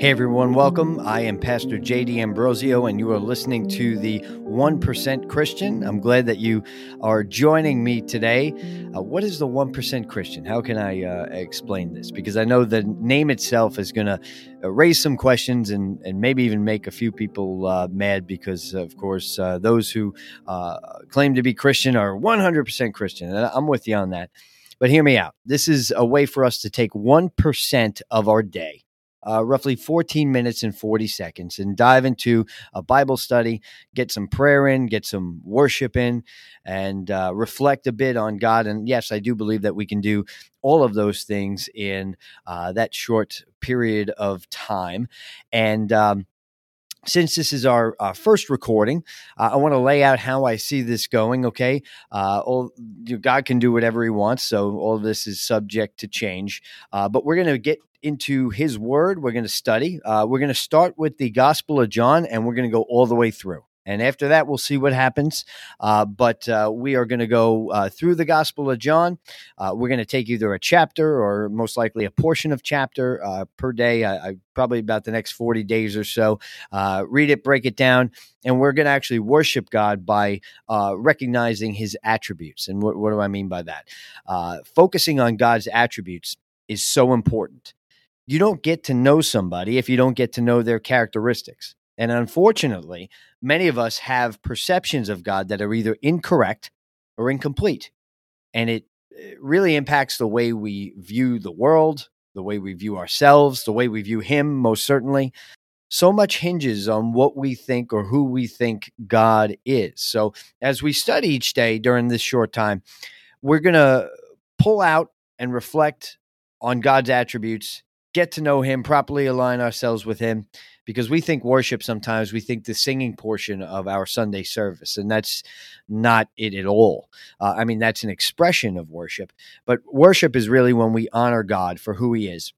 Hey everyone, welcome. I am Pastor Jay D'Ambrosio, and you are listening to the 1% Christian. I'm glad that you are joining me today. Uh, what is the 1% Christian? How can I uh, explain this? Because I know the name itself is going to uh, raise some questions and, and maybe even make a few people uh, mad because, of course, uh, those who claim to be Christian are 100% Christian. And I'm with you on that. But hear me out. This is a way for us to take 1% of our day uh, roughly 14 minutes and 40 seconds and dive into a Bible study, get some prayer in, get some worship in, and uh, reflect a bit on God. And yes, I do believe that we can do all of those things in uh, that short period of time. And um, since this is our uh, first recording, uh, I want to lay out how I see this going. Okay, uh, all, you God can do whatever He wants, so all this is subject to change. Uh, but we're going to get into His Word. We're going to study. Uh, we're going to start with the Gospel of John, and we're going to go all the way through. And after that, we'll see what happens. Uh, but uh, we are going to go uh, through the Gospel of John. Uh, we're going to take either a chapter or most likely a portion of chapter uh, per day. I, probably about the next 40 days or so. Uh, read it, break it down, and we're going to actually worship God by recognizing his attributes. And what, what, do I mean by that? focusing on God's attributes is so important. You don't get to know somebody if you don't get to know their characteristics. And unfortunately, many of us have perceptions of God that are either incorrect or incomplete. And it really impacts the way we view the world, the way we view ourselves, the way we view Him, most certainly. So much hinges on what we think or who we think God is. So, as we study each day during this short time, we're going to pull out and reflect on God's attributes, get to know Him, properly align ourselves with Him, because we think worship sometimes we think the singing portion of our Sunday service, and that's not it at all. Uh, I mean, that's an expression of worship, but worship is really when we honor God for who He is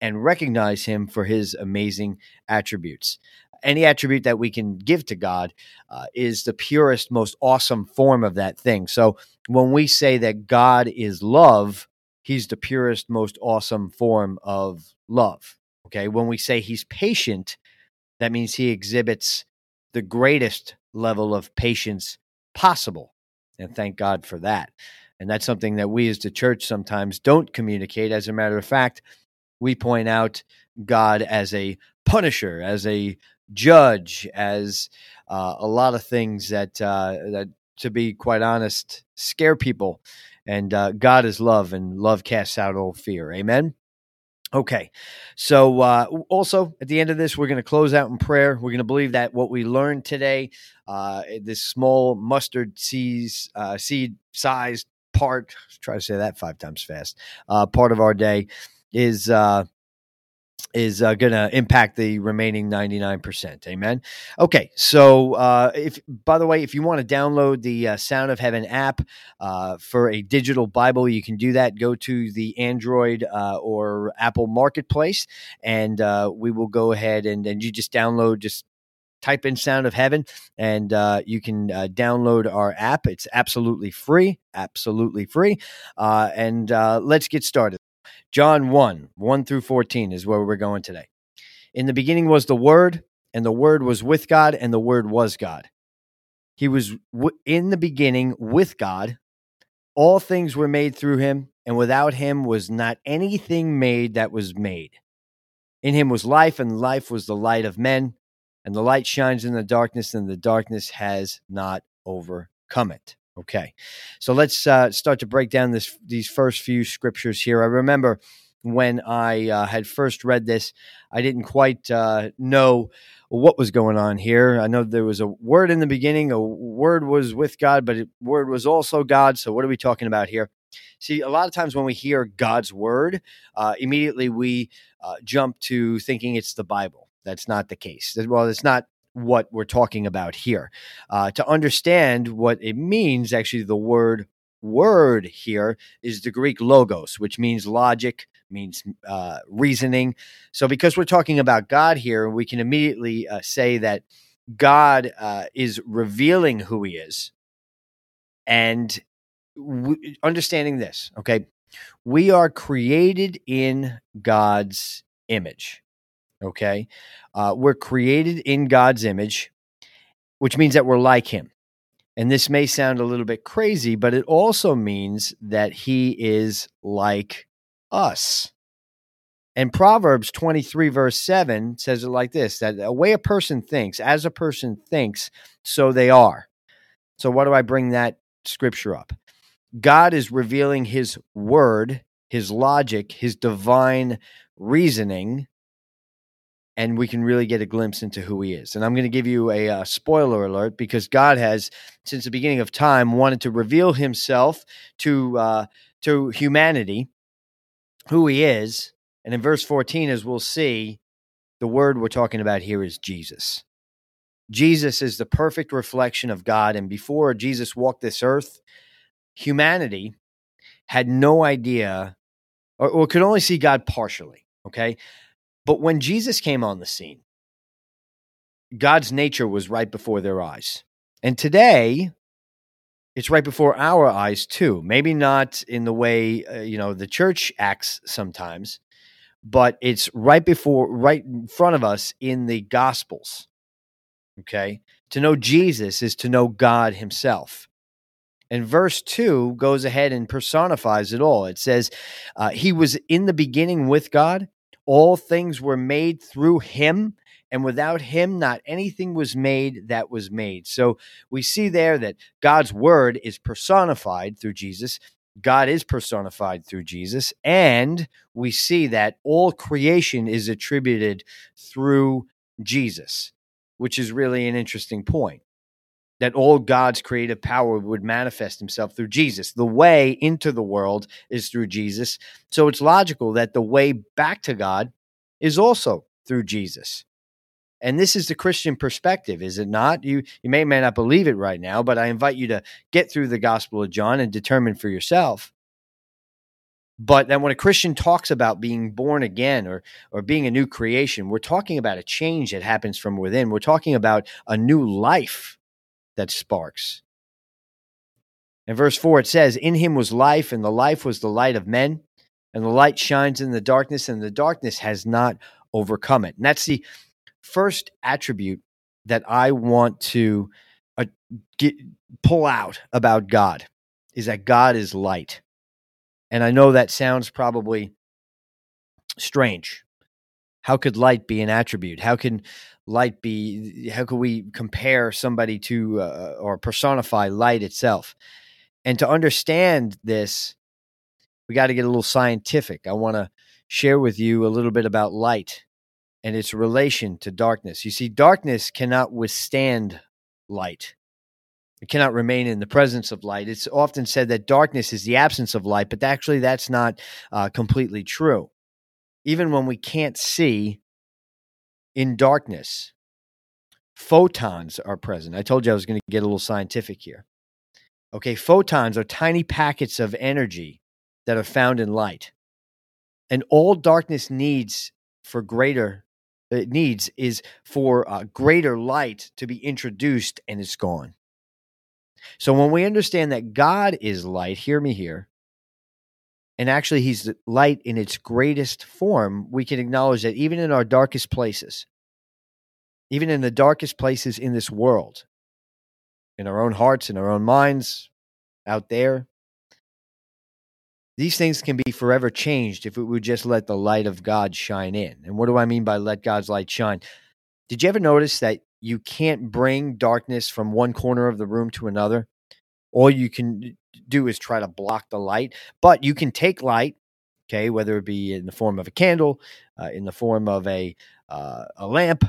and recognize Him for His amazing attributes. Any attribute that we can give to God uh, is the purest, most awesome form of that thing. So when we say that God is love, He's the purest, most awesome form of love. Okay. When we say he's patient, that means he exhibits the greatest level of patience possible. And thank God for that. And that's something that we as the church sometimes don't communicate. As a matter of fact, we point out God as a punisher, as a judge, as uh, a lot of things that uh, that, to be quite honest, scare people. And uh, God is love, and love casts out all fear. Amen. Okay. So, uh, also at the end of this, we're going to close out in prayer. We're going to believe that what we learned today, uh, this small mustard seeds, uh, seed sized part, try to say that five times fast, uh, part of our day is, uh, is uh, going to impact the remaining 99%. Amen. Okay. So, uh, if, by the way, if you want to download the uh, Sound of Heaven app uh, for a digital Bible, you can do that. Go to the Android uh, or Apple Marketplace, and uh, we will go ahead and, and you just download, just type in Sound of Heaven, and you can download our app. It's absolutely free. Absolutely free. and let's get started. John 1, 1 through 14 is where we're going today. In the beginning was the Word, and the Word was with God, and the Word was God. He was w- in the beginning with God. All things were made through him, and without him was not anything made that was made. In him was life, and life was the light of men, and the light shines in the darkness, and the darkness has not overcome it. Okay, so let's uh, start to break down this these first few scriptures here. I remember when I uh, had first read this, I didn't quite uh, know what was going on here. I know there was a word in the beginning, a word was with God, but a word was also God. So what are we talking about here? See, a lot of times when we hear God's word, uh, immediately we uh, jump to thinking it's the Bible. That's not the case. Well, it's not what we're talking about here. Uh, to understand what it means, actually, the word word here is the Greek logos, which means logic, means uh, reasoning. So, because we're talking about God here, we can immediately uh, say that God uh, is revealing who He is, and w- understanding this. Okay, we are created in God's image. Okay. Uh, we're created in God's image, which means that we're like him. And this may sound a little bit crazy, but it also means that he is like us. And Proverbs 23, verse 7 says it like this that a way a person thinks, as a person thinks, so they are. So, why do I bring that scripture up? God is revealing his word, his logic, his divine reasoning, and we can really get a glimpse into who he is. And I'm going to give you a uh, spoiler alert because God has, since the beginning of time, wanted to reveal himself to, uh, to humanity, who he is. And in verse 14, as we'll see, the word we're talking about here is Jesus. Jesus is the perfect reflection of God. And before Jesus walked this earth, humanity had no idea or, or could only see God partially. Okay. But when Jesus came on the scene, God's nature was right before their eyes. And today, it's right before our eyes too. Maybe not in the way, uh, you know, the church acts sometimes, but it's right before, right in front of us in the Gospels. Okay. To know Jesus is to know God Himself. And verse 2 goes ahead and personifies it all. It says, uh, He was in the beginning with God. All things were made through Him. And without Him, not anything was made that was made. So we see there that God's Word is personified through Jesus. God is personified through Jesus. And we see that all creation is attributed through Jesus, which is really an interesting point that all God's creative power would manifest himself through Jesus. The way into the world is through Jesus. So it's logical that the way back to God is also through Jesus. And this is the Christian perspective, is it not? You you may may not believe it right now, but I invite you to get through the Gospel of John and determine for yourself. But then when a Christian talks about being born again or or being a new creation, we're talking about a change that happens from within. We're talking about a new life that sparks. In verse 4, it says, In him was life, and the life was the light of men, and the light shines in the darkness, and the darkness has not overcome it. And that's the first attribute that I want to uh, get, pull out about God is that God is light. And I know that sounds probably strange. How could light be an attribute? How can light be how can we compare somebody to uh, or personify light itself? And to understand this we got to get a little scientific. I want to share with you a little bit about light and its relation to darkness. You see darkness cannot withstand light. It cannot remain in the presence of light. It's often said that darkness is the absence of light but actually that's not uh, completely true even when we can't see in darkness, photons are present. I told you I was going to get a little scientific here. Okay, photons are tiny packets of energy that are found in light. And all darkness needs for greater it needs is for uh, greater light to be introduced and it's gone. So when we understand that God is light, hear me here, and actually he's light in its greatest form, we can acknowledge that even in our darkest places, even in the darkest places in this world, in our own hearts, in our own minds, out there, these things can be forever changed if we would just let the light of God shine in. And what do I mean by let God's light shine? Did you ever notice that you can't bring darkness from one corner of the room to another? All you can do is try to block the light. But you can take light, okay, whether it be in the form of a candle, uh, in the form of a uh, a lamp,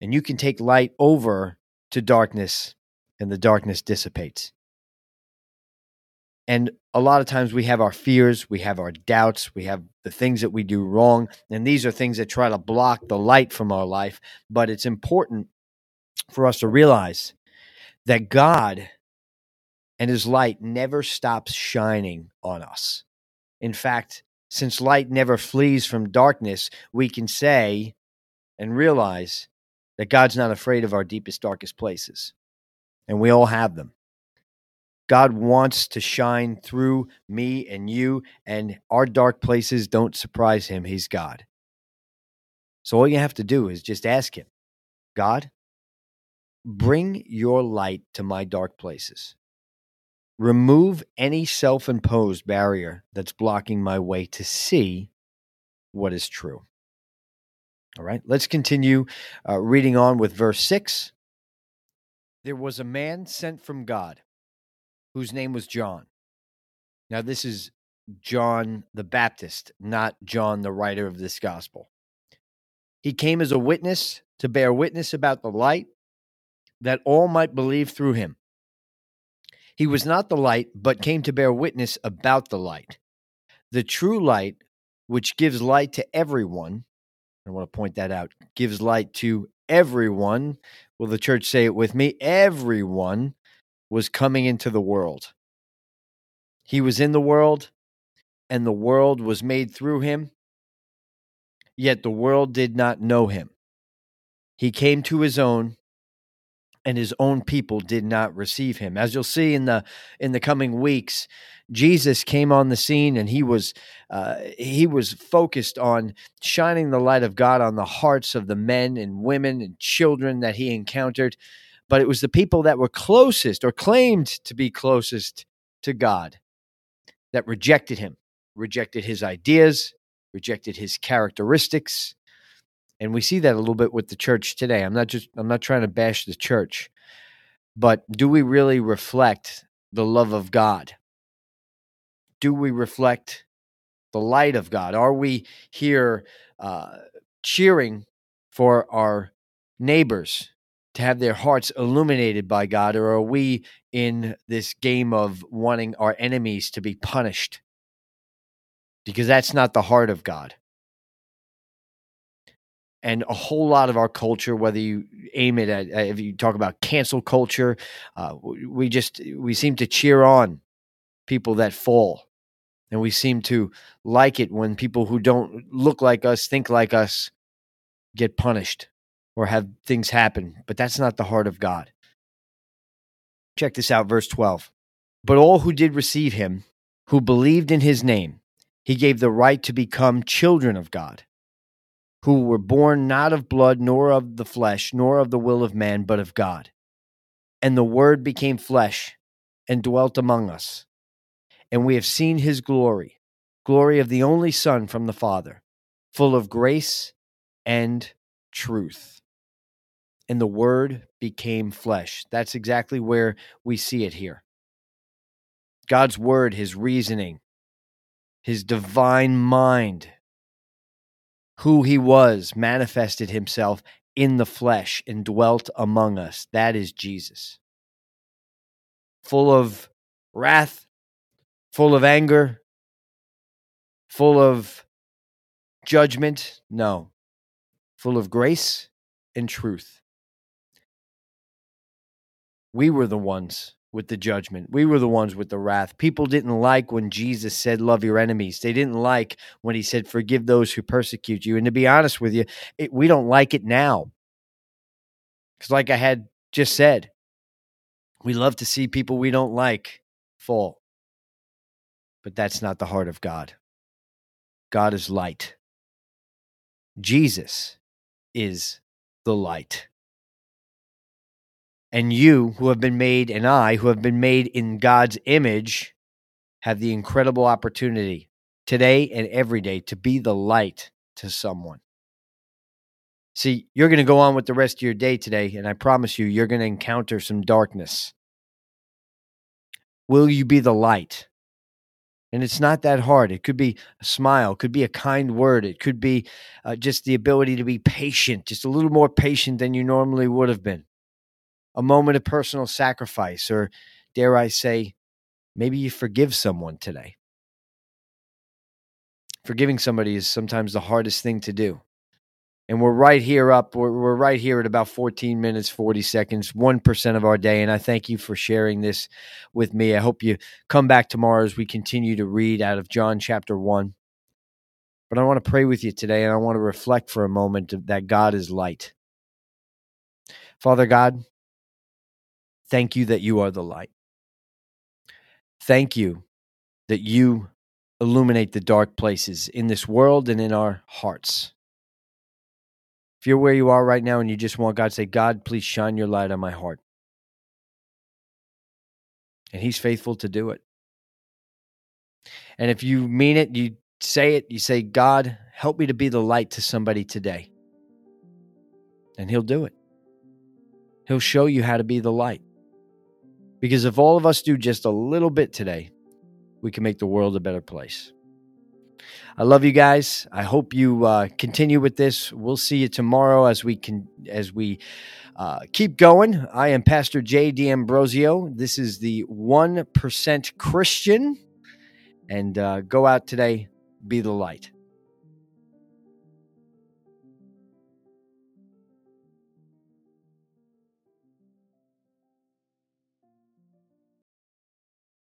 and you can take light over to darkness, and the darkness dissipates. And a lot of times we have our fears, we have our doubts, we have the things that we do wrong. And these are things that try to block the light from our life. But it's important for us to realize that God and his light never stops shining on us. In fact, since light never flees from darkness, we can say and realize that God's not afraid of our deepest, darkest places. And we all have them. God wants to shine through me and you, and our dark places don't surprise him. He's God. So all you have to do is just ask Him God, bring your light to my dark places. Remove any self imposed barrier that's blocking my way to see what is true. All right, let's continue uh, reading on with verse 6. There was a man sent from God whose name was John. Now, this is John the Baptist, not John, the writer of this gospel. He came as a witness to bear witness about the light that all might believe through him. He was not the light, but came to bear witness about the light. The true light, which gives light to everyone, I want to point that out, gives light to everyone. Will the church say it with me? Everyone was coming into the world. He was in the world, and the world was made through him, yet the world did not know him. He came to his own, and his own people did not receive him. As you'll see in the in the coming weeks, Jesus came on the scene, and he was uh, he was focused on shining the light of God on the hearts of the men and women and children that he encountered. But it was the people that were closest or claimed to be closest to God that rejected him rejected his ideas, rejected his characteristics. And we see that a little bit with the church today. I'm not just I'm not trying to bash the church, but do we really reflect the love of God? Do we reflect the light of God? Are we here uh, cheering for our neighbors to have their hearts illuminated by God, or are we in this game of wanting our enemies to be punished? because that's not the heart of God. And a whole lot of our culture, whether you aim it at, if you talk about cancel culture, uh, we just we seem to cheer on people that fall, and we seem to like it when people who don't look like us, think like us, get punished or have things happen. But that's not the heart of God. Check this out, verse twelve. But all who did receive him, who believed in his name, he gave the right to become children of God, who were born not of blood, nor of the flesh, nor of the will of man, but of God. And the Word became flesh and dwelt among us. And we have seen his glory, glory of the only Son from the Father, full of grace and truth. And the Word became flesh. That's exactly where we see it here. God's Word, his reasoning, his divine mind, who he was, manifested himself in the flesh and dwelt among us. That is Jesus. Full of wrath, full of anger, full of judgment. No, full of grace and truth. We were the ones with the judgment. We were the ones with the wrath. People didn't like when Jesus said, Love your enemies. They didn't like when he said, Forgive those who persecute you. And to be honest with you, it, we don't like it now. Because, like I had just said, we love to see people we don't like fall. But that's not the heart of God. God is light. Jesus is the light. And you, who have been made, and I, who have been made in God's image, have the incredible opportunity today and every day to be the light to someone. See, you're going to go on with the rest of your day today, and I promise you, you're going to encounter some darkness. Will you be the light? And it's not that hard. It could be a smile, it could be a kind word, it could be uh, just the ability to be patient, just a little more patient than you normally would have been a moment of personal sacrifice, or dare I say, maybe you forgive someone today. Forgiving somebody is sometimes the hardest thing to do. And we're right here up, we're, we're right here at about 14 minutes, 40 seconds, 1% of our day. And I thank you for sharing this with me. I hope you come back tomorrow as we continue to read out of John chapter 1. But I want to pray with you today and I want to reflect for a moment that God is light. Father God, Thank you that you are the light. Thank you that you illuminate the dark places in this world and in our hearts. If you're where you are right now and you just want God to say, God, please shine your light on my heart. And He's faithful to do it. And if you mean it, you say it, you say, God, help me to be the light to somebody today. And He'll do it. He'll show you how to be the light. Because if all of us do just a little bit today, we can make the world a better place. I love you guys. I hope you uh, continue with this. We'll see you tomorrow as we can as we uh, keep going. I am Pastor Jay D'Ambrosio. This is the One Percent Christian, and uh, go out today, be the light.